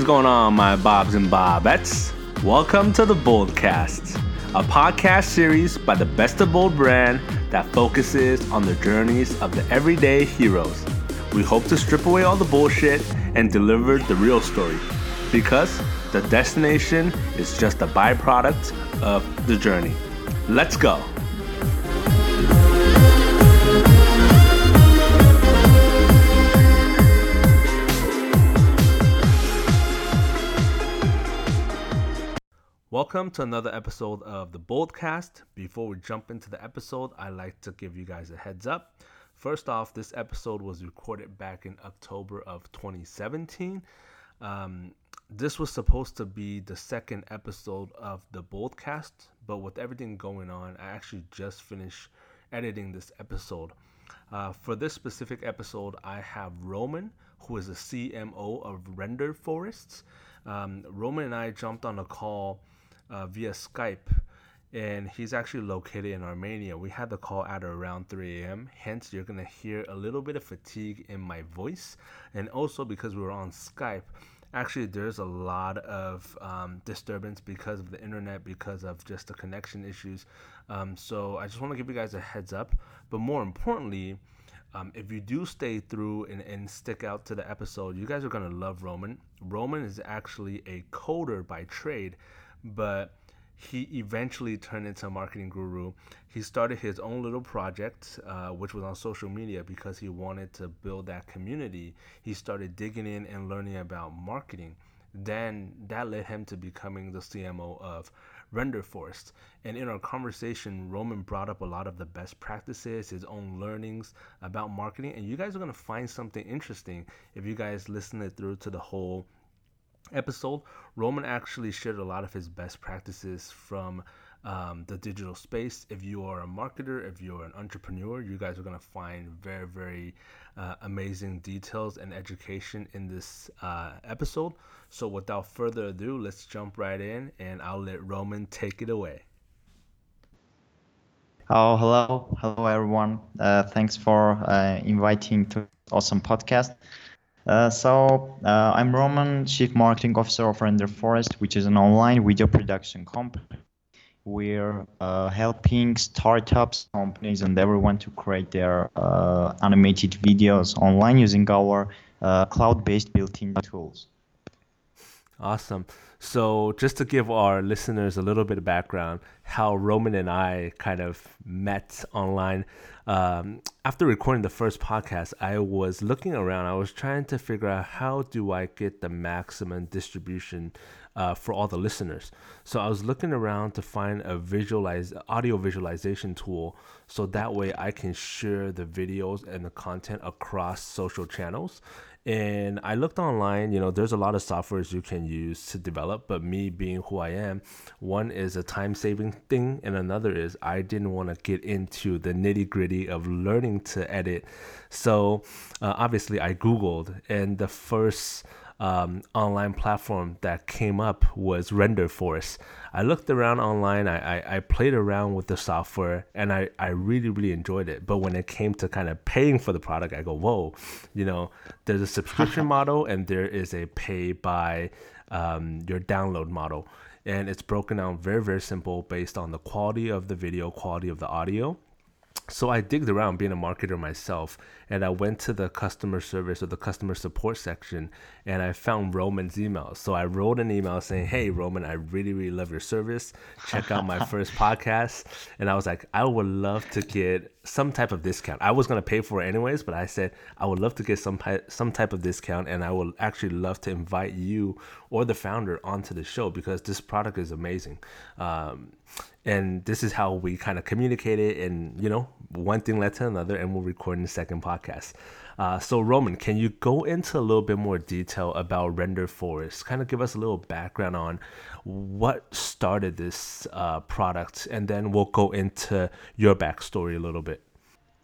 Is going on, my Bobs and Bobettes? Welcome to the Boldcast, a podcast series by the Best of Bold brand that focuses on the journeys of the everyday heroes. We hope to strip away all the bullshit and deliver the real story because the destination is just a byproduct of the journey. Let's go. Welcome to another episode of the Boldcast. Before we jump into the episode, I'd like to give you guys a heads up. First off, this episode was recorded back in October of 2017. Um, this was supposed to be the second episode of the Boldcast, but with everything going on, I actually just finished editing this episode. Uh, for this specific episode, I have Roman, who is the CMO of Render Forests. Um, Roman and I jumped on a call uh, via Skype, and he's actually located in Armenia. We had the call at around 3 a.m. Hence, you're gonna hear a little bit of fatigue in my voice, and also because we were on Skype. Actually, there's a lot of um, disturbance because of the internet, because of just the connection issues. Um, so I just want to give you guys a heads up. But more importantly, um, if you do stay through and, and stick out to the episode, you guys are going to love Roman. Roman is actually a coder by trade but he eventually turned into a marketing guru. He started his own little project, uh, which was on social media because he wanted to build that community. He started digging in and learning about marketing. Then that led him to becoming the CMO of Render Forest. And in our conversation, Roman brought up a lot of the best practices, his own learnings about marketing. And you guys are going to find something interesting if you guys listen it through to the whole episode, Roman actually shared a lot of his best practices from um, the digital space. If you are a marketer, if you're an entrepreneur, you guys are going to find very, very uh, amazing details and education in this uh, episode. So, without further ado, let's jump right in and I'll let Roman take it away. Oh, hello. Hello, everyone. Uh, thanks for uh, inviting to awesome podcast. Uh, so uh, I'm Roman, Chief Marketing Officer of Render Forest, which is an online video production company. We're uh, helping startups, companies, and everyone to create their uh, animated videos online using our uh, cloud-based built-in tools. Awesome. So, just to give our listeners a little bit of background, how Roman and I kind of met online. Um, after recording the first podcast, I was looking around. I was trying to figure out how do I get the maximum distribution uh, for all the listeners. So I was looking around to find a visualize audio visualization tool, so that way I can share the videos and the content across social channels. And I looked online, you know, there's a lot of softwares you can use to develop, but me being who I am, one is a time saving thing, and another is I didn't want to get into the nitty gritty of learning to edit. So uh, obviously, I Googled, and the first um, online platform that came up was Render Forest. I looked around online, I, I, I, played around with the software, and I, I really, really enjoyed it. But when it came to kind of paying for the product, I go, whoa, you know, there's a subscription model and there is a pay by um, your download model. And it's broken down very, very simple based on the quality of the video, quality of the audio so I digged around being a marketer myself and I went to the customer service or the customer support section and I found Roman's email. So I wrote an email saying, Hey, Roman, I really, really love your service. Check out my first podcast. And I was like, I would love to get some type of discount. I was going to pay for it anyways, but I said, I would love to get some, some type of discount and I would actually love to invite you or the founder onto the show because this product is amazing. Um, and this is how we kind of communicated and you know one thing led to another and we're recording the second podcast uh, so roman can you go into a little bit more detail about render forest? Kind of give us a little background on what started this uh, product and then we'll go into your backstory a little bit.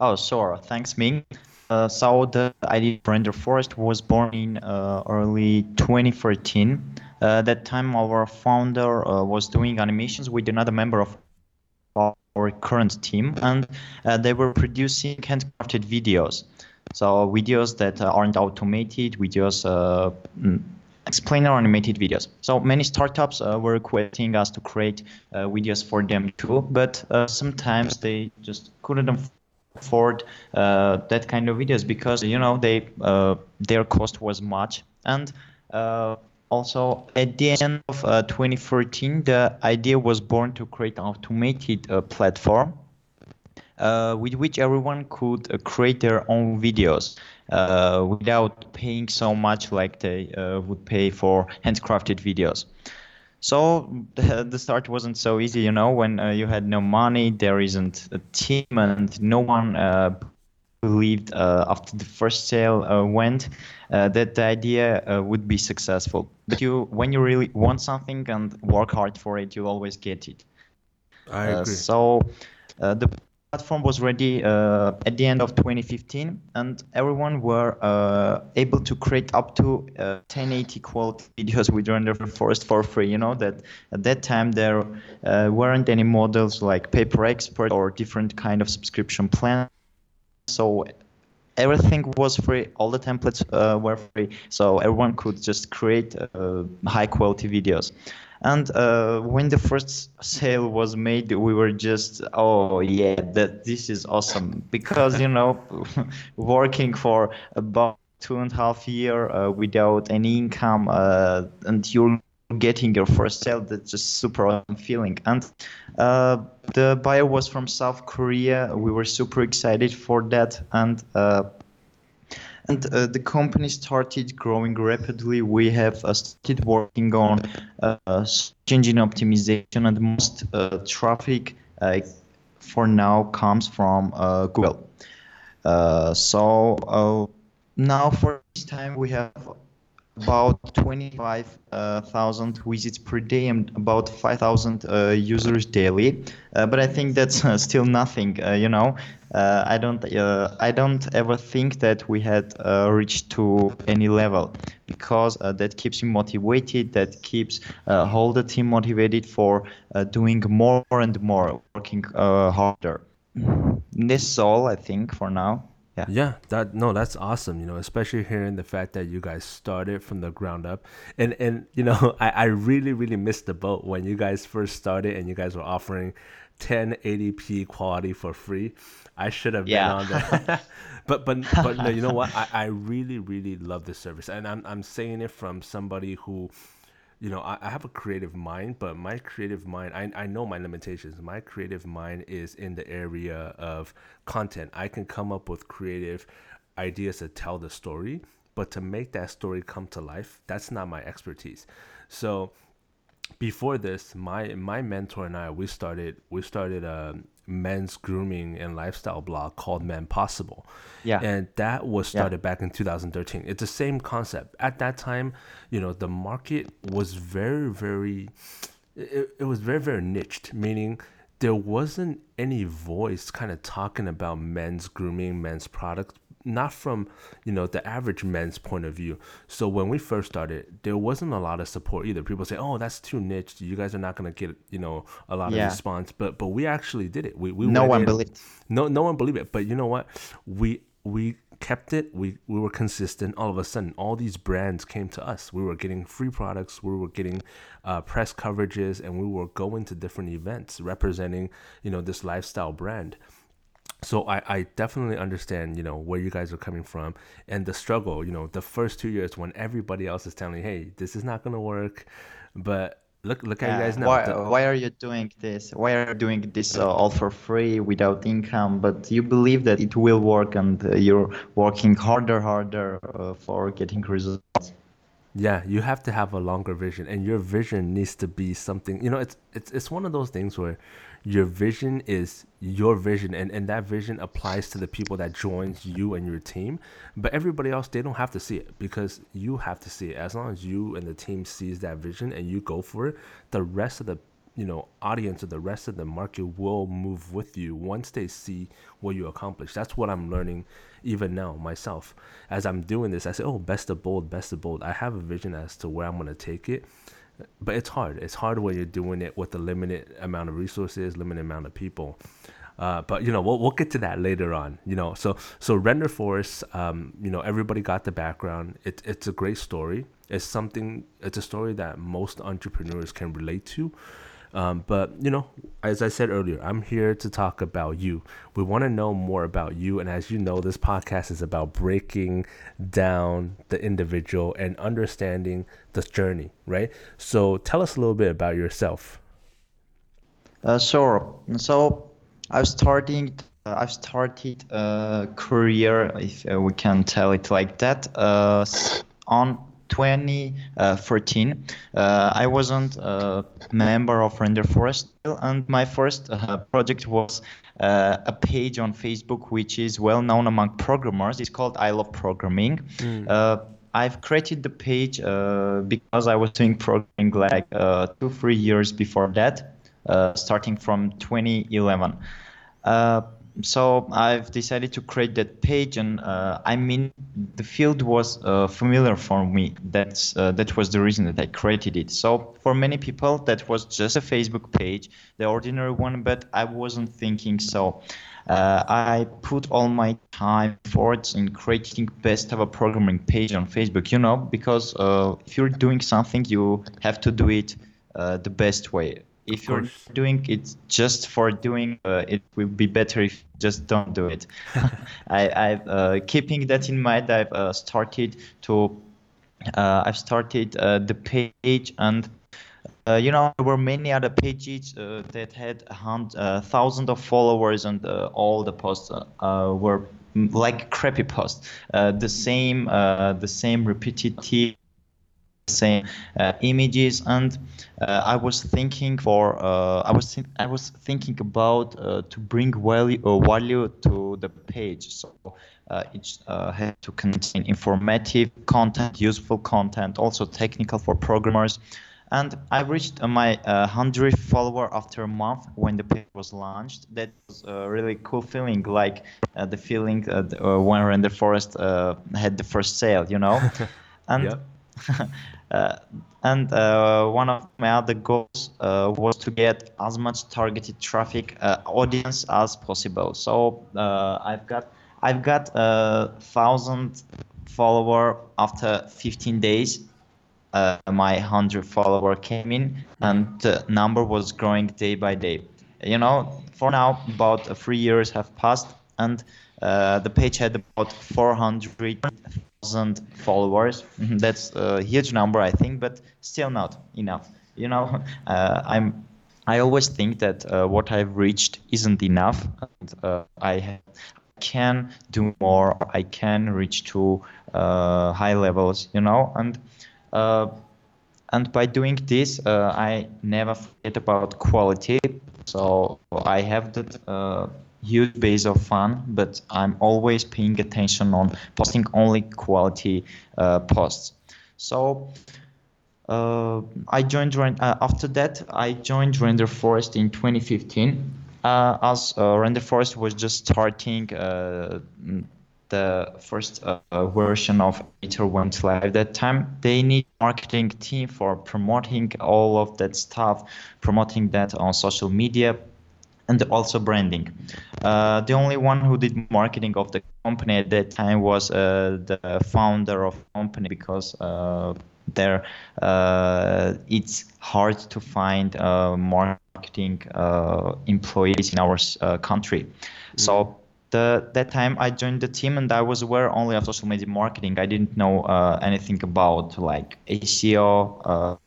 Oh sure. Thanks ming. Uh, so the idea of render forest was born in uh, early 2013 uh, that time, our founder uh, was doing animations with another member of our current team, and uh, they were producing handcrafted videos. So videos that aren't automated, videos mm, explainer animated videos. So many startups uh, were requesting us to create uh, videos for them too, but uh, sometimes they just couldn't afford uh, that kind of videos because you know they uh, their cost was much and uh, also at the end of 2014 the idea was born to create an automated platform uh, with which everyone could uh, create their own videos uh, without paying so much like they would pay for handcrafted videos. So the start wasn't so easy, you know, when you had no money, there isn't a team, and no one believed uh, after the first sale uh, went uh, that the idea would be successful. But you, when you really want something and work hard for it, you always get it. I agree. so the platform was ready uh, at the end of 2015 and everyone were uh, able to create up to uh, 1080 quality videos with render forest for free you know that at that time there uh, weren't any models like pay per export or different kind of subscription plan so everything was free all the templates uh, were free. So everyone could just create uh, high quality videos. And uh, when the first sale was made, we were just, oh yeah, that this is awesome. Because you know, working for about two and a half year uh, without any income, uh, and you're getting your first sale, that's just super awesome feeling. And uh, the buyer was from South Korea. We were super excited for that, and uh, and uh, the company started growing rapidly. We have uh, started working on uh, search engine optimization, and most uh, traffic for now comes from Google. so now for this time we have about 25,000 visits per day and about 5,000 uh, users daily. Uh, but I think that's uh, still nothing, you know. Uh, I don't uh, I don't ever think that we had uh, reached to any level because uh, that keeps you motivated. That keeps uh, whole the team motivated for uh, doing more and more, working harder. This is all I think for now. Yeah. Yeah, that no, that's awesome. You know, especially hearing the fact that you guys started from the ground up, and and you know, I I really really missed the boat when you guys first started and you guys were offering 1080p quality for free. I should have yeah. been on that. but but but no, you know what? I, I really really love this service, and I'm I'm saying it from somebody who, you know, I, I have a creative mind, but my creative mind, I I know my limitations. My creative mind is in the area of content. I can come up with creative ideas to tell the story, but to make that story come to life, that's not my expertise. So before this, my my mentor and I we started we started a men's grooming and lifestyle blog called Men Possible. Yeah. And that was started yeah. back in 2013. It's the same concept. At that time, you know, the market was very very it, it was very very niched, meaning there wasn't any voice kind of talking about men's grooming, men's products not from you know the average men's point of view. So when we first started there wasn't a lot of support either. People say oh that's too niche. You guys are not going to get you know a lot yeah. of response. But but we actually did it. We, we no one believed no no one believed it. But you know what? We we kept it. We we were consistent. All of a sudden all these brands came to us. We were getting free products. We were getting uh, press coverages and we were going to different events representing you know this lifestyle brand so I, I definitely understand you know where you guys are coming from and the struggle you know the first two years when everybody else is telling you hey this is not gonna work. But look look at you guys now why, the, why are you doing this? Why are you doing this uh, all for free without income? But you believe that it will work and uh, you're working harder harder uh, for getting results. Yeah you have to have a longer vision and your vision needs to be something you know it's it's it's one of those things where your vision is your vision and, and that vision applies to the people that joins you and your team. But everybody else they don't have to see it because you have to see it. As long as you and the team sees that vision and you go for it the rest of the you know audience or the rest of the market will move with you once they see what you accomplish. That's what i'm learning even now myself. As i'm doing this i say oh best of bold best of bold. I have a vision as to where i'm going to take it but it's hard. It's hard when you're doing it with a limited amount of resources, limited amount of people. Uh, but you know, we'll we'll get to that later on. You know, so so Render Forest, um, you know, everybody got the background. It, it's a great story. It's something. It's a story that most entrepreneurs can relate to. Um, but you know, as I said earlier, I'm here to talk about you. We want to know more about you, and as you know, this podcast is about breaking down the individual and understanding the journey, right? So, tell us a little bit about yourself. Uh, sure. So, I've started. Uh, I've started a career, if uh, we can tell it like that, uh, on 2014, uh, I wasn't a member of Render Forest, and my first uh, project was uh, a page on Facebook which is well known among programmers. It's called I Love Programming. Mm. I've created the page uh, because I was doing programming like uh, two, three years before that, uh, starting from 2011 so I've decided to create that page, and uh, I mean the field was uh, familiar for me. That's uh, that was the reason that I created it. So for many people, that was just a Facebook page, the ordinary one, but I wasn't thinking so. Uh, I put all my time efforts in creating best of a programming page on Facebook. You know, because uh, if you're doing something, you have to do it uh, the best way if you're doing it just for doing uh, it will be better if just don't do it. I i uh, keeping that in mind i've uh, started to uh, i've started uh, the page and uh, you know there were many other pages that had a thousand of followers and all the posts were like crappy posts. The same the same repetitive same uh, images and uh, I was thinking for uh, I was th- I was thinking about uh, to bring value uh, value to the page so uh, it had to contain informative content useful content also technical for programmers and I reached my uh, 100 follower after a month when the page was launched. That was a really cool feeling, like uh, the feeling uh, when Render Forest had the first sale, you know. and. Uh, and uh, one of my other goals uh, was to get as much targeted traffic audience as possible. So I've got I've got a thousand follower after 15 days. Uh, my 100 follower came in and the number was growing day by day you know for now about three years have passed and uh, the page had about 400 thousand followers. That's a huge number, I think, but still not enough. You know, uh, I'm. I always think that uh, what I've reached isn't enough. And, uh, I can do more. I can reach to uh, high levels. You know, and uh, and by doing this, uh, I never forget about quality. So I have that huge base of fun, but I'm always paying attention on posting only quality uh, posts. So uh, I joined uh, after that. I joined Render Forest in 2015. Uh, as uh, Render Forest was just starting, uh, the first version of Meter went live that time. They need marketing team for promoting all of that stuff, promoting that on social media, and also branding. Uh, the only one who did marketing of the company at that time was uh, the founder of the company because uh, there uh, it's hard to find uh, marketing uh, employees in our country. Mm-hmm. So the, that time I joined the team and I was aware only of social media marketing. I didn't know anything about like SEO,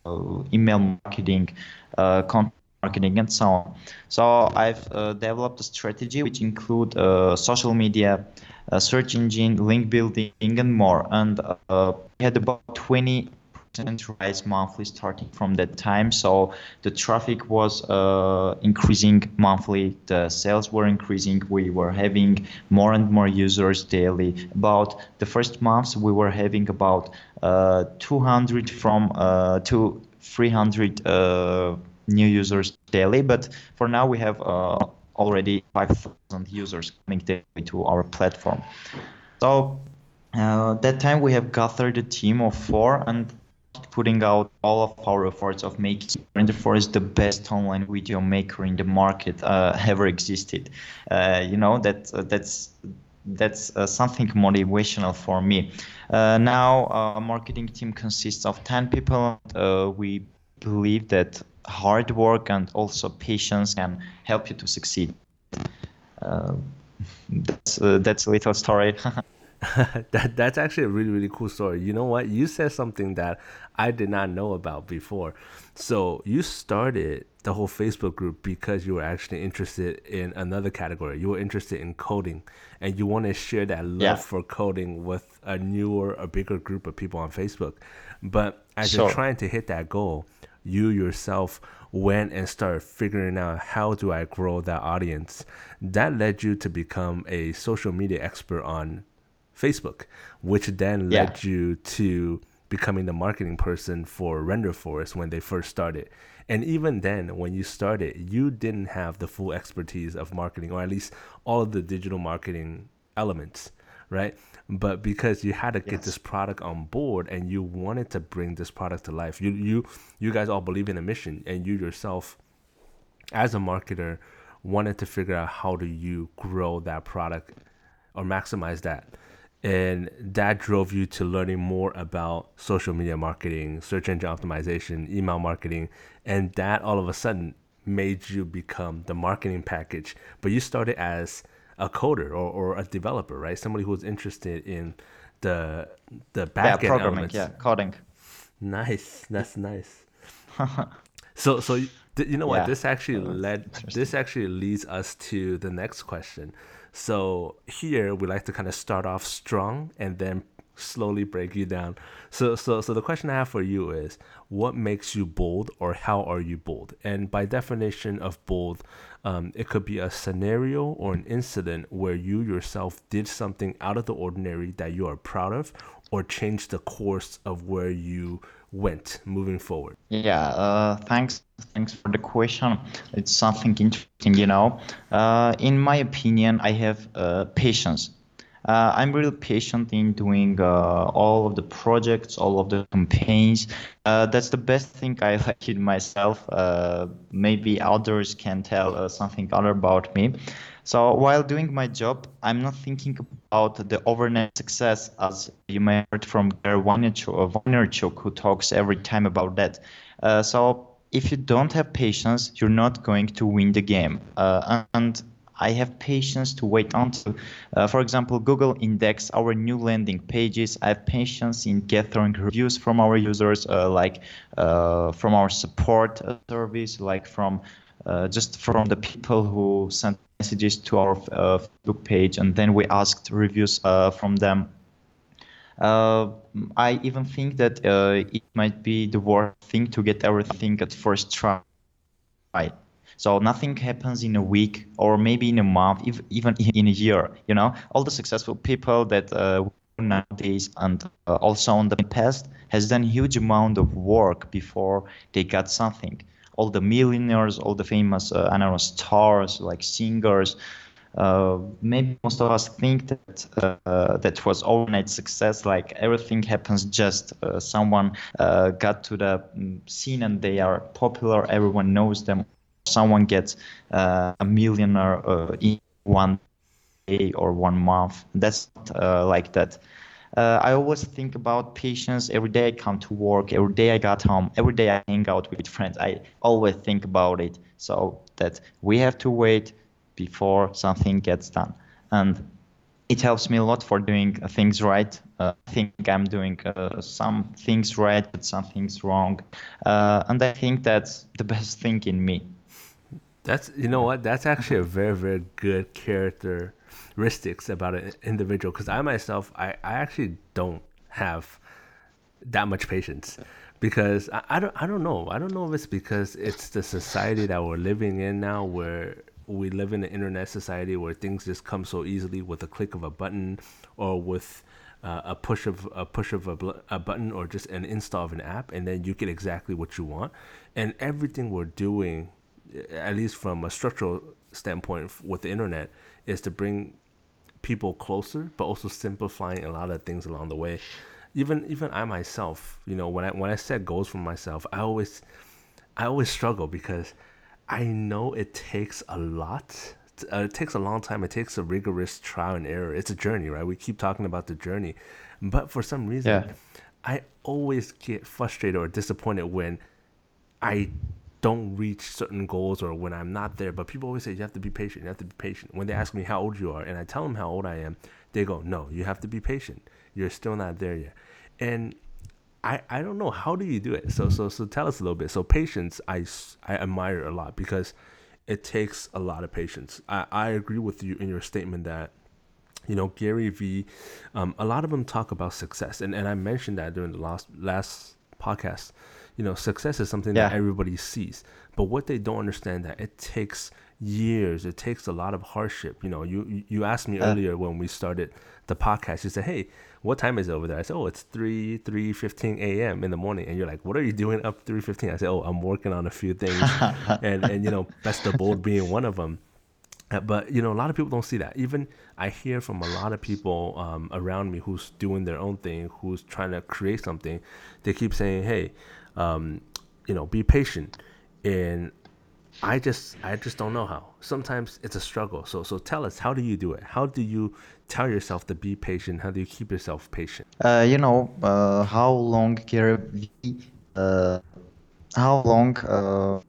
email marketing, content marketing and so on. So I've uh, developed a strategy which include uh, social media, uh, search engine, link building, and more. And uh, we had about 20 percent rise monthly starting from that time. So the traffic was uh, increasing monthly, the sales were increasing. We were having more and more users daily. About the first months, we were having about uh, 200 from to 300 new users daily, but for now we have uh, already 5,000 users coming daily to our platform. So uh, that time we have gathered a team of four and putting out all of our efforts of making Render Forest the best online video maker in the market uh, ever existed. Uh, you know that uh, that's that's uh, something motivational for me. Now, our marketing team consists of 10 people. We believe that hard work and also patience can help you to succeed. Uh, that's uh, that's a little story. that that's actually a really really cool story. You know what? You said something that I did not know about before. So you started the whole Facebook group because you were actually interested in another category. You were interested in coding, and you want to share that love yeah. for coding with a newer, a bigger group of people on Facebook. But as sure. you're trying to hit that goal, you yourself went and started figuring out how do I grow that audience. That led you to become a social media expert on Facebook, which then yeah. led you to becoming the marketing person for Render Forest when they first started. And even then, when you started, you didn't have the full expertise of marketing, or at least all of the digital marketing elements, right? But because you had to get yes. this product on board and you wanted to bring this product to life, you you you guys all believe in a mission, and you yourself, as a marketer, wanted to figure out how do you grow that product or maximize that and that drove you to learning more about social media marketing, search engine optimization, email marketing, and that all of a sudden made you become the marketing package. But you started as a coder or, or a developer, right? Somebody who's interested in the the back yeah, programming, elements. yeah, coding. Nice, that's nice. so so you know what? Yeah. This actually oh, led. This actually leads us to the next question. So here we like to kind of start off strong and then slowly break you down. So so so the question I have for you is what makes you bold or how are you bold? And by definition of bold, um, it could be a scenario or an incident where you yourself did something out of the ordinary that you are proud of or changed the course of where you went moving forward? Yeah, uh, thanks. Thanks for the question. It's something interesting, you know. Uh, in my opinion, I have uh, patience. Uh, I'm really patient in doing uh, all of the projects, all of the campaigns. Uh, that's the best thing I like in myself. maybe others can tell something other about me. So while doing my job, I'm not thinking about the overnight success, as you may heard from Gary Vaynerchuk, who talks every time about that. Uh, so if you don't have patience, you're not going to win the game. Uh, and I have patience to wait until, uh, for example, Google index our new landing pages. I have patience in gathering reviews from our users, uh, like uh, from our support service, like from uh, just from the people who sent messages to our uh, Facebook page, and then we asked reviews uh, from them. Uh, I even think that uh, it might be the worst thing to get everything at first try. So nothing happens in a week or maybe in a month, if, even in a year. You know, all the successful people that uh, nowadays and uh, also in the past has done huge amount of work before they got something all the millionaires, all the famous, uh, I know, stars like singers. Uh, maybe most of us think that uh, that was overnight success. Like everything happens just uh, someone uh, got to the mm, scene and they are popular. Everyone knows them. Someone gets uh, a millionaire in one day or one month. That's not like that uh, I always think about patience every day I come to work, every day I got home, every day I hang out with friends. I always think about it. So that we have to wait before something gets done. And it helps me a lot for doing things right. Uh, I think I'm doing uh, some things right, but some things wrong. Uh, and I think that's the best thing in me. That's, you know what, that's actually a very, very good characteristics about an individual because I myself I, I actually don't have that much patience. Because I, I don't I don't know. I don't know if it's because it's the society that we're living in now where we live in an internet society where things just come so easily with a click of a button or with uh, a push of a push of a, bl- a button or just an install of an app and then you get exactly what you want. And everything we're doing at least from a structural standpoint with the internet is to bring people closer, but also simplifying a lot of things along the way. even even I myself, you know, when I when I set goals for myself, I always I always struggle because I know it takes a lot. Uh, it takes a long time. It takes a rigorous trial and error. It's a journey, right? We keep talking about the journey, but for some reason, Yeah. I always get frustrated or disappointed when I don't reach certain goals or when I'm not there. But people always say you have to be patient. You have to be patient. When they ask me how old you are, and I tell them how old I am, they go, "No, you have to be patient. You're still not there yet." And I, I don't know how do you do it. So so so tell us a little bit. So patience, I I admire a lot because it takes a lot of patience. I, I agree with you in your statement that you know Gary Vee, um, a lot of them talk about success, and and I mentioned that during the last last podcast. You know, success is something that everybody sees, but what they don't understand that it takes years. It takes a lot of hardship. You know, you you- you asked me Uh. earlier when we started the podcast. You said, "Hey, what time is it over there?" I said, "Oh, it's three three fifteen a.m. in the morning." And you're like, "What are you doing up three fifteen? I said, "Oh, I'm working on a few things, and and you know, best of bold being one of them." Uh, but you know, a lot of people don't see that. Even I hear from a lot of people um, around me who's doing their own thing, who's trying to create something. They keep saying, "Hey, um, you know, be patient." And I just, I just don't know how. Sometimes it's a struggle. So, so tell us, how do you do it? How do you tell yourself to be patient? How do you keep yourself patient? Uh, you know, uh, how long Gary uh, how long uh,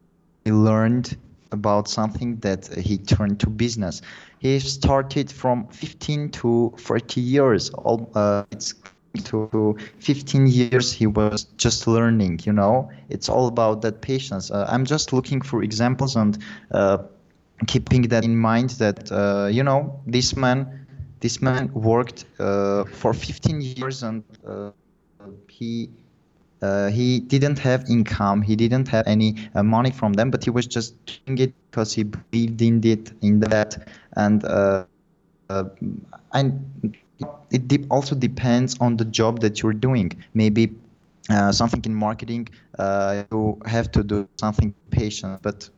he learned about something that he turned to business. He started from 15 to 40 years. All uh, it's to, to 15 years he was just learning. You know, it's all about that patience. Uh, I'm just looking for examples and uh, keeping that in mind that uh, you know this man this man worked uh, for 15 years and uh, he uh, he didn't have income he didn't have any money from them but he was just doing it because he believed in it in that and and it de- also depends on the job that you're doing maybe uh, something in marketing uh, you have to do something patient but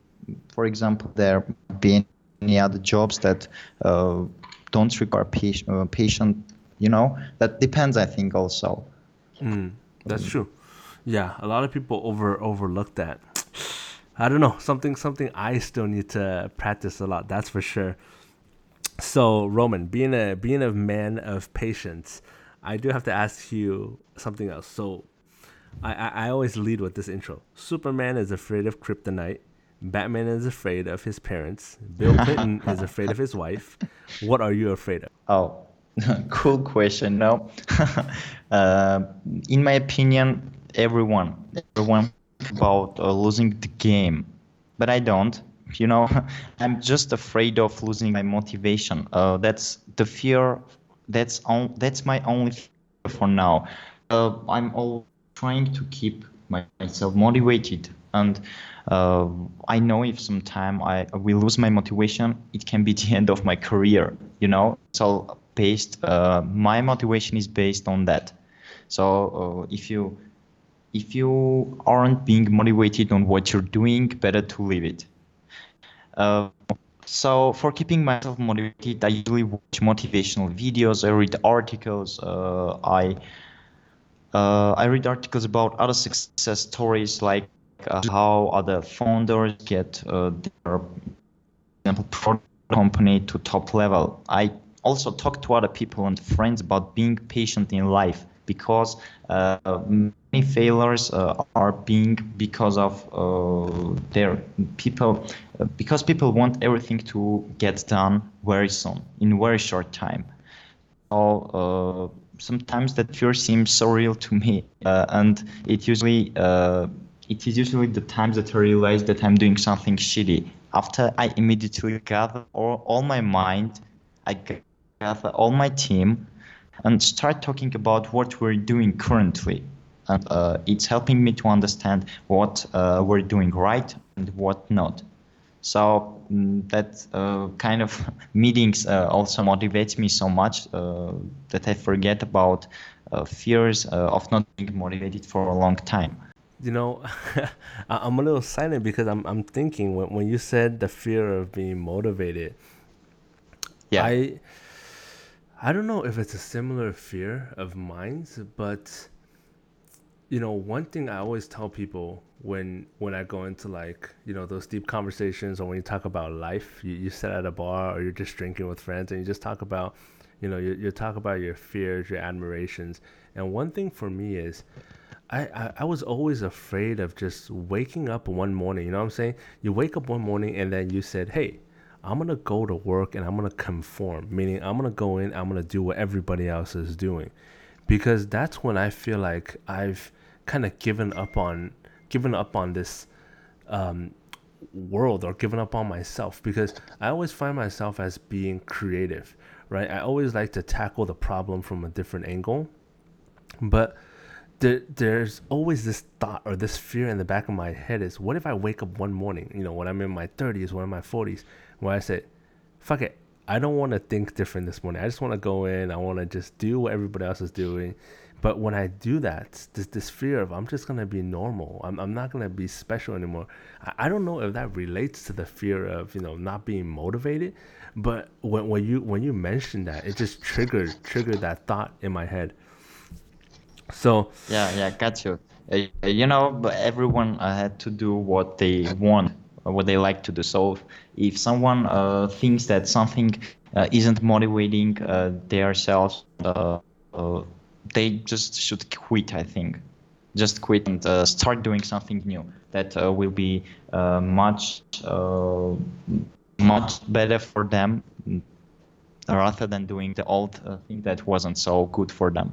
for example there might be any other jobs that uh, don't require patient, uh, patient you know that depends i think also Mm, that's true. Yeah, a lot of people over overlook that. I don't know something something I still need to practice a lot. That's for sure. So Roman, being a being a man of patience, I do have to ask you something else. So I, I, I always lead with this intro. Superman is afraid of kryptonite. Batman is afraid of his parents. Bill Clinton is afraid of his wife. What are you afraid of? Oh, cool question. No, uh, in my opinion, everyone, everyone about uh, losing the game, but I don't. You know, I'm just afraid of losing my motivation. Uh, that's the fear. That's on. That's my only fear for now. Uh, I'm all trying to keep myself motivated, and uh, I know if sometime I will lose my motivation, it can be the end of my career. You know, so based. Uh, my motivation is based on that. So uh, if you if you aren't being motivated on what you're doing, better to leave it. Uh, so for keeping myself motivated, I usually watch motivational videos. I read articles. Uh, I uh, I read articles about other success stories, like uh, how other founders get their, example, product company to top level. I also talk to other people and friends about being patient in life because uh, many failures uh, are being because of uh, their people because people want everything to get done very soon in very short time. So sometimes that fear seems so real to me and it usually it is usually the times that I realize that I'm doing something shitty. After I immediately gather all, all my mind I gather all my team and start talking about what we're doing currently and uh, it's helping me to understand what uh, we're doing right and what not so mm, that uh, kind of meetings uh, also motivates me so much uh, that I forget about uh, fears uh, of not being motivated for a long time. You know, I'm a little silent because I'm I'm thinking when when you said the fear of being motivated. Yeah. I I don't know if it's a similar fear of mine, but you know, one thing I always tell people when when I go into like you know those deep conversations or when you talk about life, you, you sit at a bar or you're just drinking with friends and you just talk about, you know, you, you talk about your fears, your admirations, and one thing for me is. I, I, I was always afraid of just waking up one morning. You know what I'm saying? You wake up one morning and then you said, Hey, I'm gonna go to work and I'm gonna conform, meaning I'm gonna go in, I'm gonna do what everybody else is doing, because that's when I feel like I've kind of given up on given up on this um, world or given up on myself. Because I always find myself as being creative, right? I always like to tackle the problem from a different angle, but there, there's always this thought or this fear in the back of my head is what if I wake up one morning, you know, when I'm in my 30s, when I'm in my 40s, where I say, fuck it, I don't want to think different this morning. I just want to go in. I want to just do what everybody else is doing. But when I do that, this this fear of I'm just gonna be normal. I'm I'm not gonna be special anymore. I, I don't know if that relates to the fear of you know not being motivated. But when when you when you mentioned that, it just triggered triggered that thought in my head. So yeah, yeah, got you. Uh, you know, everyone uh, had to do what they want what they like to do. So if someone uh, thinks that something uh, isn't motivating uh, themselves, uh, uh, they just should quit. I think, just quit and uh, start doing something new that will be much much better for them, rather than doing the old thing that wasn't so good for them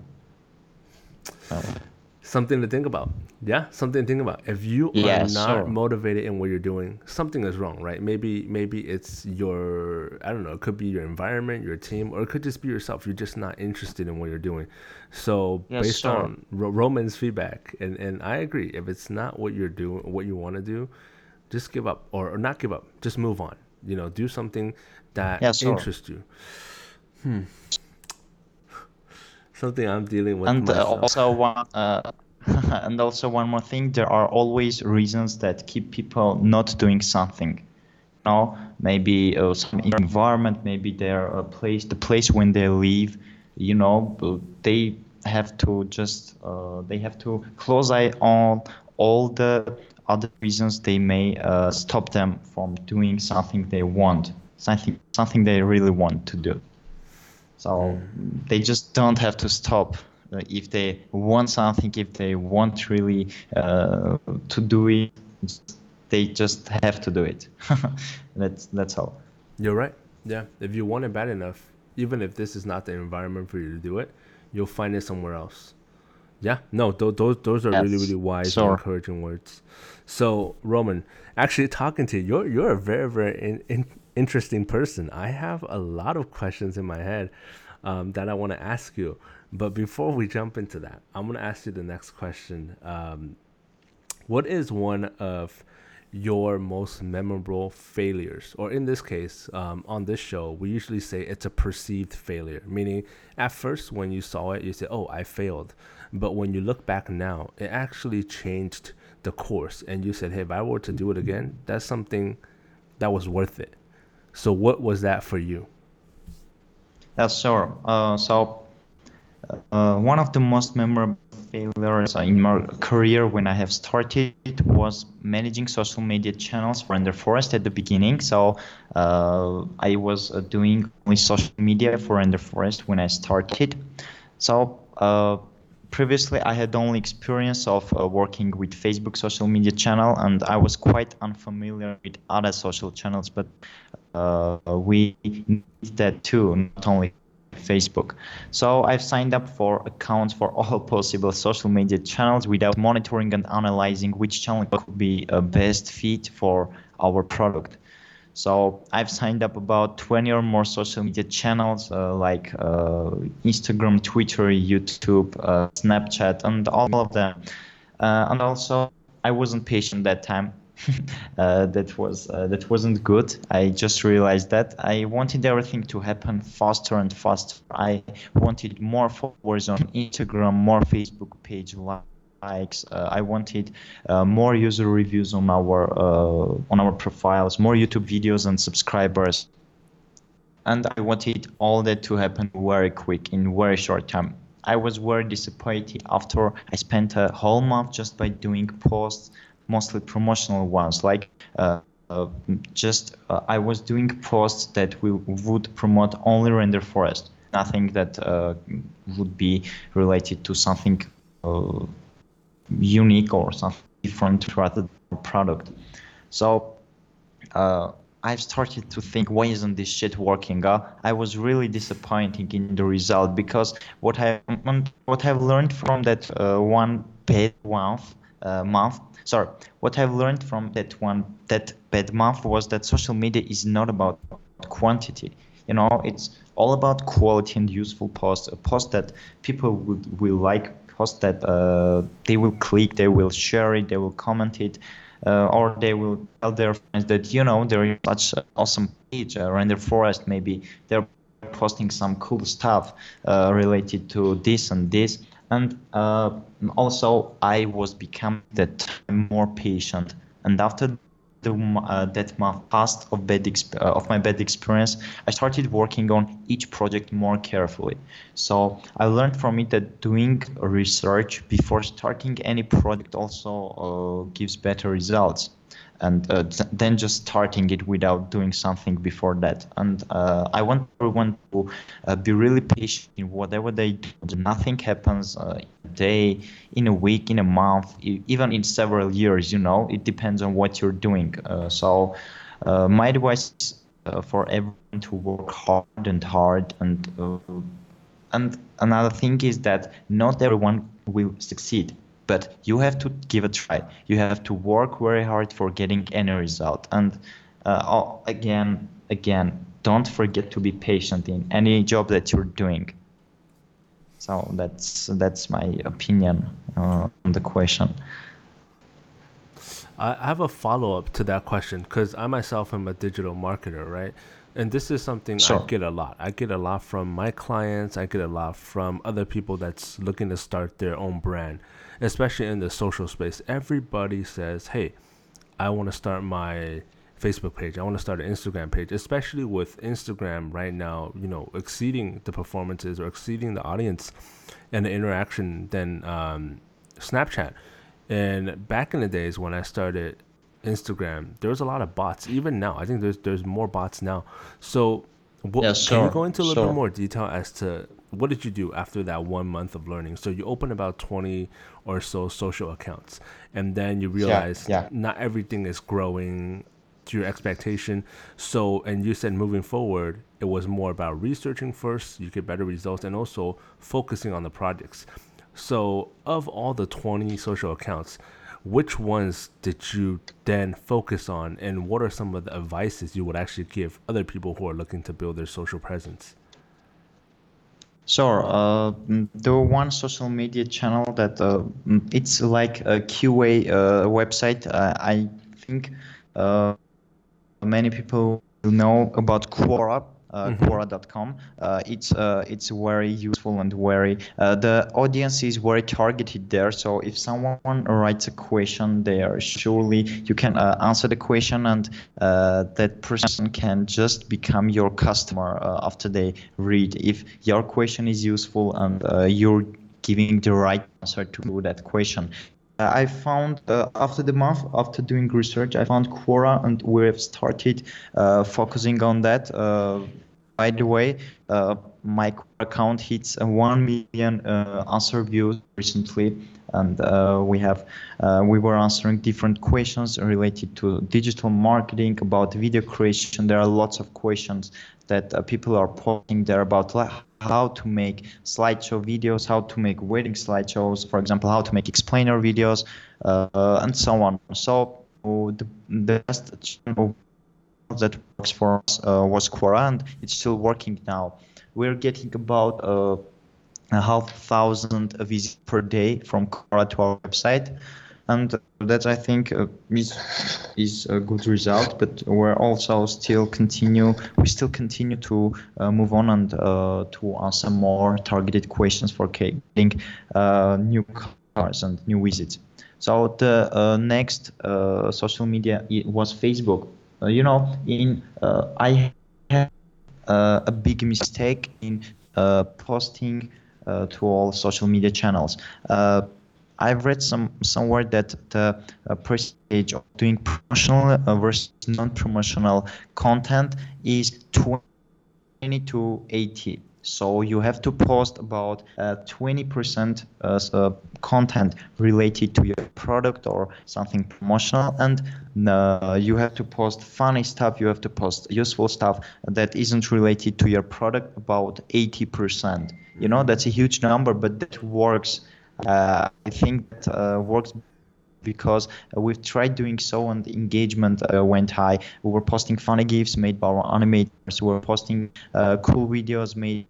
something to think about. Yeah, something to think about. If you yeah, are not sure. motivated in what you're doing, something is wrong, right? Maybe maybe it's your I don't know, it could be your environment, your team, or it could just be yourself. You're just not interested in what you're doing. So yeah, based sure. on Roman's feedback, and and I agree, if it's not what you're doing, what you want to do, just give up or, or not give up. Just move on. You know, do something that yeah, sure. interests you. Hmm something I'm dealing with. And uh, also one, uh, and also one more thing: there are always reasons that keep people not doing something. You know, maybe uh, some environment, maybe their uh, place, the place when they live. You know, they have to just uh, they have to close eye on all the other reasons they may uh, stop them from doing something they want, something something they really want to do. So they just don't have to stop uh, if they want something, if they want really uh, to do it, they just have to do it. that's that's all. You're right. Yeah, if you want it bad enough, even if this is not the environment for you to do it, you'll find it somewhere else. Yeah, no, th- those those are yes. really really wise sure. and encouraging words. So Roman, actually talking to you, you're you're a very very in, in, interesting person. I have a lot of questions in my head um, that I want to ask you. But before we jump into that, I'm going to ask you the next question. Um, what is one of your most memorable failures? Or in this case, um, on this show, we usually say it's a perceived failure, meaning at first when you saw it, you say, oh, I failed. But when you look back now, it actually changed the course. And you said, hey, if I were to do it again, that's something that was worth it. So, what was that for you? Yeah, sure. Uh, so, uh, one of the most memorable failures in my career when I have started was managing social media channels for Render Forest at the beginning. So, uh, I was uh, doing only social media for Render Forest when I started. So, uh, previously I had only experience of uh, working with Facebook social media channel and I was quite unfamiliar with other social channels but uh, we need that too not only Facebook. So I've signed up for accounts for all possible social media channels without monitoring and analyzing which channel could be a best fit for our product so I've signed up about 20 or more social media channels uh, like uh, Instagram, Twitter, YouTube, uh, Snapchat, and all of them. Uh, and also, I wasn't patient that time. Uh, that was uh, that wasn't good. I just realized that I wanted everything to happen faster and faster. I wanted more followers on Instagram, more Facebook page likes. Uh, I wanted uh, more user reviews on our uh, on our profiles, more YouTube videos and subscribers. and I wanted all that to happen very quick in very short time. I was very disappointed after I spent a whole month just by doing posts, mostly promotional ones, like uh, uh, just uh, I was doing posts that we would promote only Render Forest, nothing that would be related to something unique or something different product. So uh, I've started to think, why isn't this shit working? Uh, I was really disappointing in the result because what I what I've learned from that uh, one bad month, uh, month, sorry, what I've learned from that one that bad month was that social media is not about quantity. You know, it's all about quality and useful posts. A post that people would will like, post that uh, they will click, they will share it, they will comment it uh, or they will tell their friends that you know there is such an awesome page uh, Render Forest maybe they're posting some cool stuff uh, related to this and this. And uh, also i was becoming that more patient. And after the, uh, that month passed of bad exp- uh, of my bad experience, I started working on each project more carefully. So I learned from it that doing research before starting any project also uh, gives better results and uh, then just starting it without doing something before that. And uh, I want everyone to uh, be really patient in whatever they do. Nothing happens uh, in a day, in a week, in a month, even in several years. You know, it depends on what you're doing. Uh, so, uh, my advice for everyone to work hard and hard and. and another thing is that not everyone will succeed but you have to give a try. You have to work very hard for getting any result. And uh, again, again, don't forget to be patient in any job that you're doing. So that's that's my opinion uh, on the question. I have a follow up to that question because I myself am a digital marketer, right? And this is something sure. I get a lot. I get a lot from my clients. I get a lot from other people that's looking to start their own brand especially in the social space, everybody says, "Hey, I want to start my Facebook page. I want to start an Instagram page." Especially with Instagram right now, you know, exceeding the performances or exceeding the audience and the interaction than um, Snapchat. And back in the days when I started Instagram, there was a lot of bots. Even now, I think there's there's more bots now. So, what, yeah, sure, can you go into a little sure. bit more detail as to what did you do after that one month of learning? So you open about 20 or so social accounts, and then you realize yeah, yeah. not everything is growing to your expectation. So, and you said moving forward, it was more about researching first, you get better results, and also focusing on the projects. So, of all the 20 social accounts, which ones did you then focus on, and what are some of the advices you would actually give other people who are looking to build their social presence? Sure. Uh, the one social media channel that uh, it's like a QA uh, website. Uh, I think uh, many people know about Quora uh, mm-hmm. Quora.com. Uh, it's uh, it's very useful and very uh, the audience is very targeted there. So if someone writes a question there, surely you can uh, answer the question, and uh, that person can just become your customer uh, after they read. If your question is useful and you're giving the right answer to that question. I found uh, after the month after doing research, I found Quora, and we've started uh, focusing on that. Uh, by the way, uh, my account hits uh, 1 million uh, answer views recently, and uh, we have uh, we were answering different questions related to digital marketing, about video creation. There are lots of questions that uh, people are posting there about how to make slideshow videos, how to make wedding slideshows, for example, how to make explainer videos, and so on. So the, the best channel that works for us uh, was Quora, and it's still working now. We're getting about uh, a half thousand visits per day from Quora to our website, and that I think uh, is is a good result. But we're also still continue we still continue to uh, move on and uh, to answer more targeted questions for getting uh, new cars and new visits. So the uh, next social media was Facebook uh, you know, in uh, I had uh, a big mistake in uh, posting uh, to all social media channels. Uh, I've read some somewhere that the uh, percentage of doing promotional versus non-promotional content is 20 to 80 so you have to post about uh, 20% uh, uh, content related to your product or something promotional, and uh, you have to post funny stuff. You have to post useful stuff that isn't related to your product. About 80%. You know that's a huge number, but that works. Uh, I think that uh, works because we've tried doing so and the engagement uh, went high. We were posting funny GIFs made by our animators. We were posting uh, cool videos made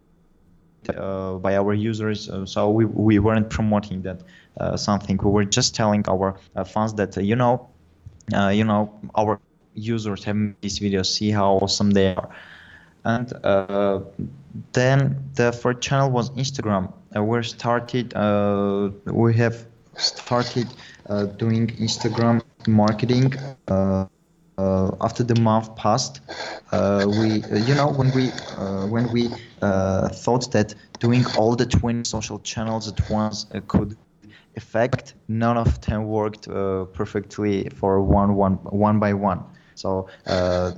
uh, by our users. Uh, so we, we weren't promoting that something. We were just telling our fans that you know, you know, our users have these videos. See how awesome they are. And then the third channel was Instagram. We started. we have started doing Instagram marketing. Uh, after the month passed, uh, we, uh, you know, when we when we thought that doing all the 20 social channels at once could affect, none of them worked perfectly for one one one by one. So uh,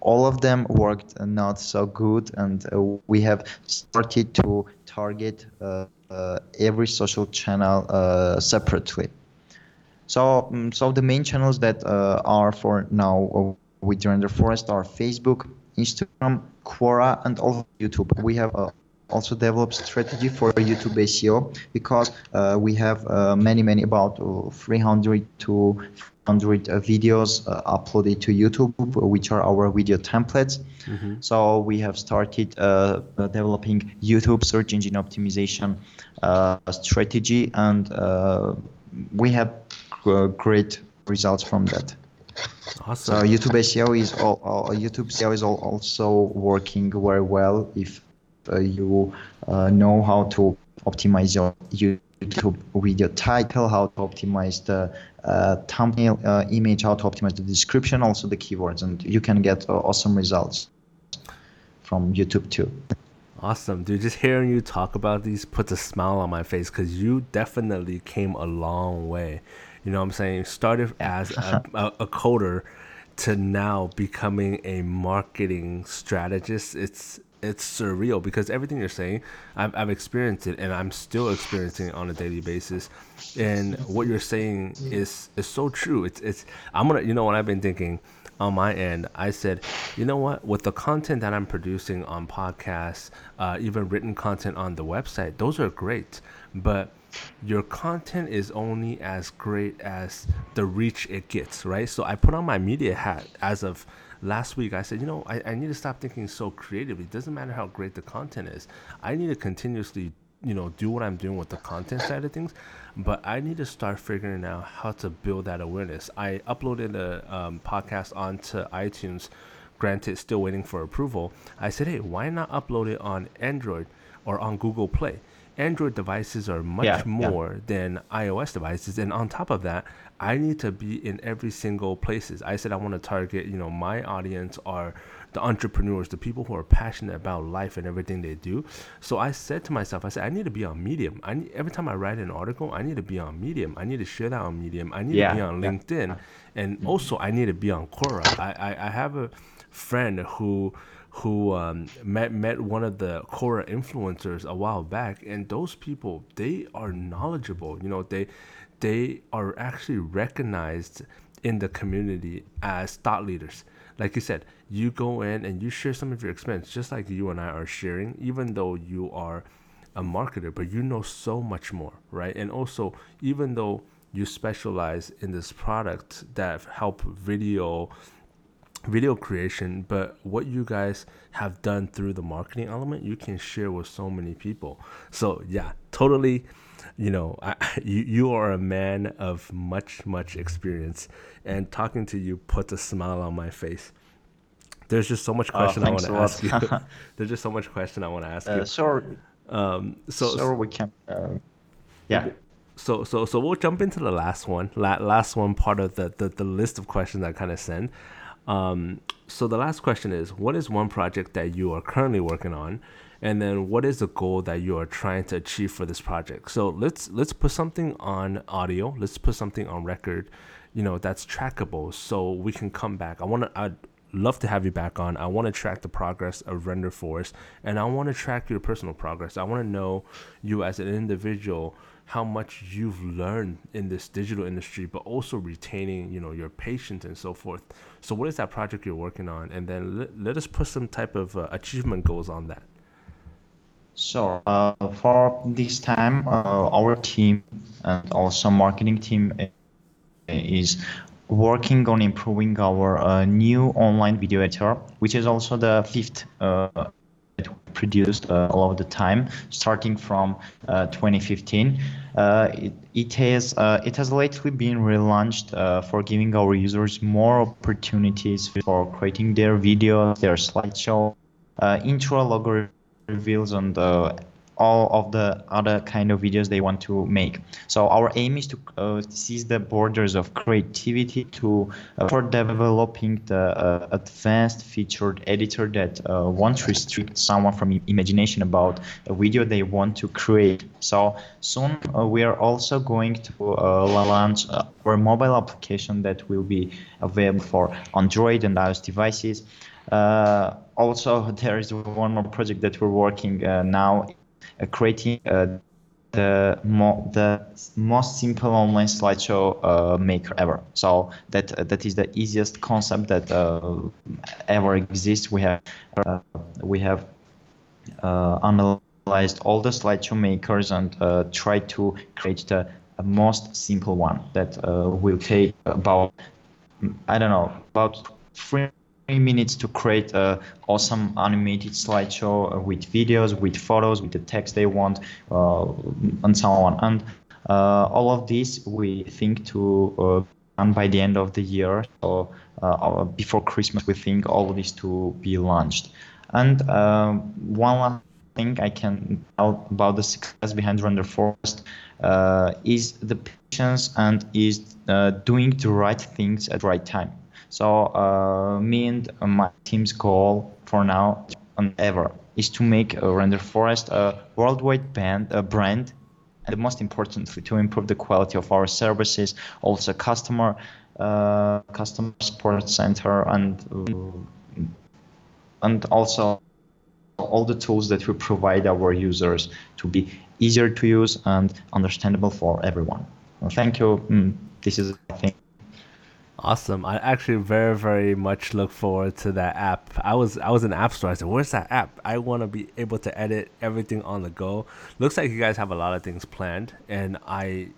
all of them worked not so good, and uh, we have started to target uh, every social channel separately. So, um, so the main channels that uh, are for now uh, with Render Forest are Facebook, Instagram, Quora, and also YouTube. We have uh, also developed strategy for YouTube SEO because uh, we have uh, many, many about uh, 300 to 100 videos uploaded to YouTube, which are our video templates. Mm-hmm. So we have started developing YouTube search engine optimization strategy, and we have uh, great results from that. Awesome. So YouTube SEO is all, all YouTube SEO is all, also working very well if uh, you uh, know how to optimize your YouTube video title, how to optimize the uh, thumbnail uh, image, how to optimize the description, also the keywords, and you can get uh, awesome results from YouTube too. Awesome, dude. Just hearing you talk about these puts a smile on my face because you definitely came a long way. You know what I'm saying? Started as a, a, a coder to now becoming a marketing strategist. It's it's surreal because everything you're saying, I've, I've experienced it and I'm still experiencing it on a daily basis. And what you're saying is is so true. It's it's I'm gonna you know what I've been thinking on my end, I said, you know what, with the content that I'm producing on podcasts, uh, even written content on the website, those are great. But your content is only as great as the reach it gets, right? So I put on my media hat as of last week. I said, you know, I, I need to stop thinking so creatively. It doesn't matter how great the content is. I need to continuously, you know, do what I'm doing with the content side of things, but I need to start figuring out how to build that awareness. I uploaded a um, podcast onto iTunes. Granted, still waiting for approval. I said, hey, why not upload it on Android or on Google Play? Android devices are much yeah, more yeah. than iOS devices, and on top of that, I need to be in every single places. I said I want to target, you know, my audience are the entrepreneurs, the people who are passionate about life and everything they do. So I said to myself, I said I need to be on Medium. I need, every time I write an article, I need to be on Medium. I need to share that on Medium. I need yeah, to be on LinkedIn, and mm-hmm. also I need to be on Quora. I, I, I have a friend who who um, met met one of the Quora influencers a while back, and those people they are knowledgeable. You know, they they are actually recognized in the community as thought leaders. Like you said, you go in and you share some of your experience, just like you and I are sharing, even though you are a marketer, but you know so much more, right? And also, even though you specialize in this product that help video video creation, but what you guys have done through the marketing element, you can share with so many people. So yeah, totally. You know, I, you you are a man of much much experience, and talking to you puts a smile on my face. There's just so much oh, question oh, I want to ask you. There's just so much question I want to ask uh, you. Sure. Um, so sure we can. Uh, yeah. So so so we'll jump into the last one. La- last one part of the, the the list of questions I kind of send. Um, so the last question is, what is one project that you are currently working on, and then what is the goal that you are trying to achieve for this project? So let's let's put something on audio. Let's put something on record, you know, that's trackable, so we can come back. I want to. I'd love to have you back on. I want to track the progress of Render Forest and I want to track your personal progress. I want to know you as an individual how much you've learned in this digital industry, but also retaining, you know, your patience and so forth. So, what is that project you're working on? And then let, let us put some type of uh, achievement goals on that. So, uh, for this time, uh, our team and also marketing team is working on improving our uh, new online video editor, which is also the fifth uh, produced uh, all of the time, starting from uh, 2015. Uh, it, it has uh, it has lately been relaunched uh, for giving our users more opportunities for creating their videos, their slideshow, uh, intro logo reveals, and all of the other kind of videos they want to make. So our aim is to uh, seize the borders of creativity to uh, for developing the uh, advanced featured editor that uh, won't restrict someone from imagination about a video they want to create. So soon uh, we are also going to uh, launch our mobile application that will be available for Android and iOS devices. also, there is one more project that we're working now uh, creating uh, the the most simple online slideshow uh, maker ever. So that uh, that is the easiest concept that uh, ever exists. We have uh, we have analyzed all the slideshow makers and tried to create the most simple one that will take about I don't know about three minutes to create a awesome animated slideshow uh, with videos, with photos, with the text they want, uh, and so on. And uh, all of this we think to uh, by the end of the year. So uh, before Christmas, we think all of this to be launched. And um, one last thing I can tell about the success behind Render Forest uh, is the patience and is doing the right things at the right time. So uh, me and my team's goal for now and ever is to make a Render Forest a worldwide band, a brand, and most importantly, to improve the quality of our services, also customer uh, customer support center, and uh, and also all the tools that we provide our users to be easier to use and understandable for everyone. Well, thank you. Mm, this is I think Awesome. I actually very, very much look forward to that app. I was I was in App Store. I said, "Where's that app? I want to be able to edit everything on the go." Looks like you guys have a lot of things planned, and I,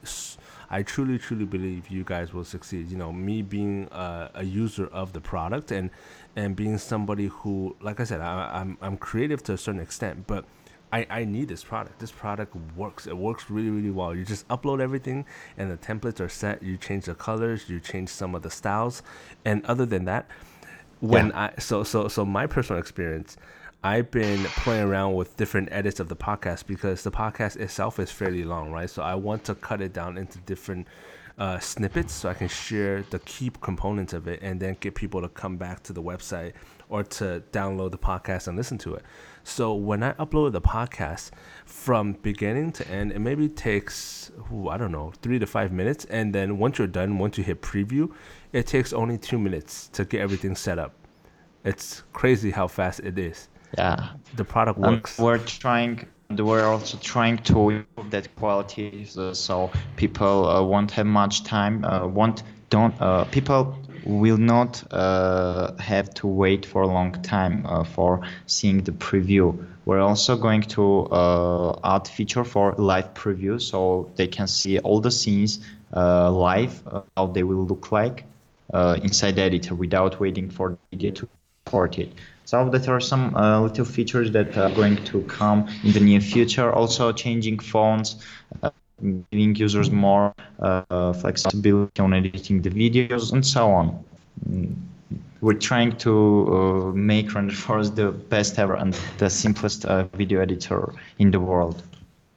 I truly, truly believe you guys will succeed. You know, me being a, a user of the product and and being somebody who, like I said, I, I'm I'm creative to a certain extent, but I, I need this product. This product works. It works really, really well. You just upload everything and the templates are set. You change the colors, you change some of the styles. And other than that, when yeah. I so so so my personal experience, I've been playing around with different edits of the podcast because the podcast itself is fairly long, right? So I want to cut it down into different uh, snippets so I can share the key components of it and then get people to come back to the website or to download the podcast and listen to it. So when I upload the podcast from beginning to end, it maybe takes ooh, I don't know three to five minutes, and then once you're done, once you hit preview, it takes only two minutes to get everything set up. It's crazy how fast it is. Yeah, the product works. we're trying. We're also trying to improve that quality, so, so people uh, won't have much time. Uh, won't don't uh, people will not uh, have to wait for a long time uh, for seeing the preview. We're also going to uh, add feature for live preview so they can see all the scenes uh, live, uh, how they will look like uh, inside the editor without waiting for the video to support it. So there are some little features that are going to come in the near future. Also changing fonts, giving users more uh, flexibility on editing the videos and so on. Mm, we're trying to uh, make Render Forest the best ever and the simplest uh, video editor in the world.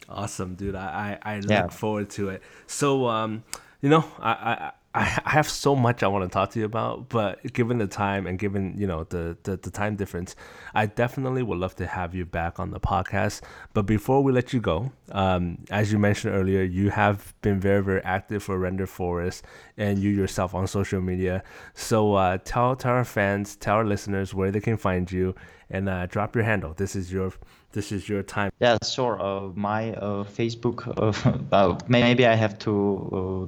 Awesome, dude. I, I, I look yeah. forward to it. So, um, you know, I, I I, have so much I want to talk to you about, but given the time and given you know the, the the time difference, I definitely would love to have you back on the podcast. But before we let you go, um, as you mentioned earlier, you have been very very active for Render Forest and you yourself on social media. So uh, tell tell our fans, tell our listeners where they can find you, and uh, drop your handle. This is your this is your time. Yeah, sure. Uh, my uh, Facebook, uh, maybe I have to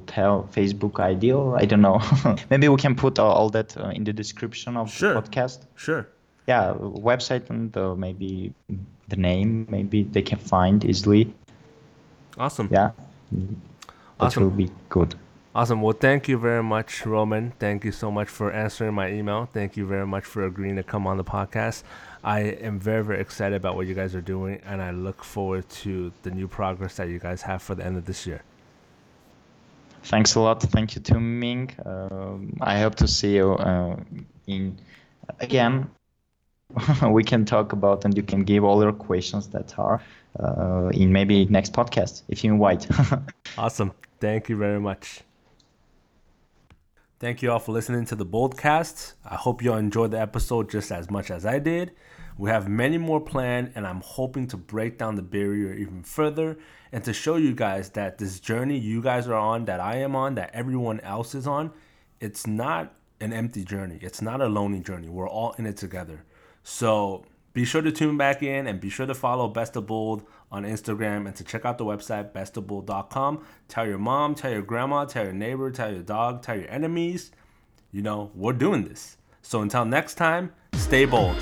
uh, tell Facebook ideal. I don't know. maybe we can put all that uh, in the description of sure. the podcast. Sure. Yeah, website and uh, maybe the name, maybe they can find easily. Awesome. Yeah. That awesome. will be good. Awesome. Well, thank you very much, Roman. Thank you so much for answering my email. Thank you very much for agreeing to come on the podcast. I am very, very excited about what you guys are doing, and I look forward to the new progress that you guys have for the end of this year. Thanks a lot. Thank you to Ming. Um, I hope to see you uh, in again. we can talk about and you can give all your questions that are uh, in maybe next podcast if you invite. awesome. Thank you very much. Thank you all for listening to the Boldcast. I hope you all enjoyed the episode just as much as I did. We have many more planned, and I'm hoping to break down the barrier even further and to show you guys that this journey you guys are on, that I am on, that everyone else is on, it's not an empty journey. It's not a lonely journey. We're all in it together. So be sure to tune back in and be sure to follow Best of Bold on Instagram and to check out the website bestofbold.com. Tell your mom, tell your grandma, tell your neighbor, tell your dog, tell your enemies. You know, we're doing this. So until next time, stay bold.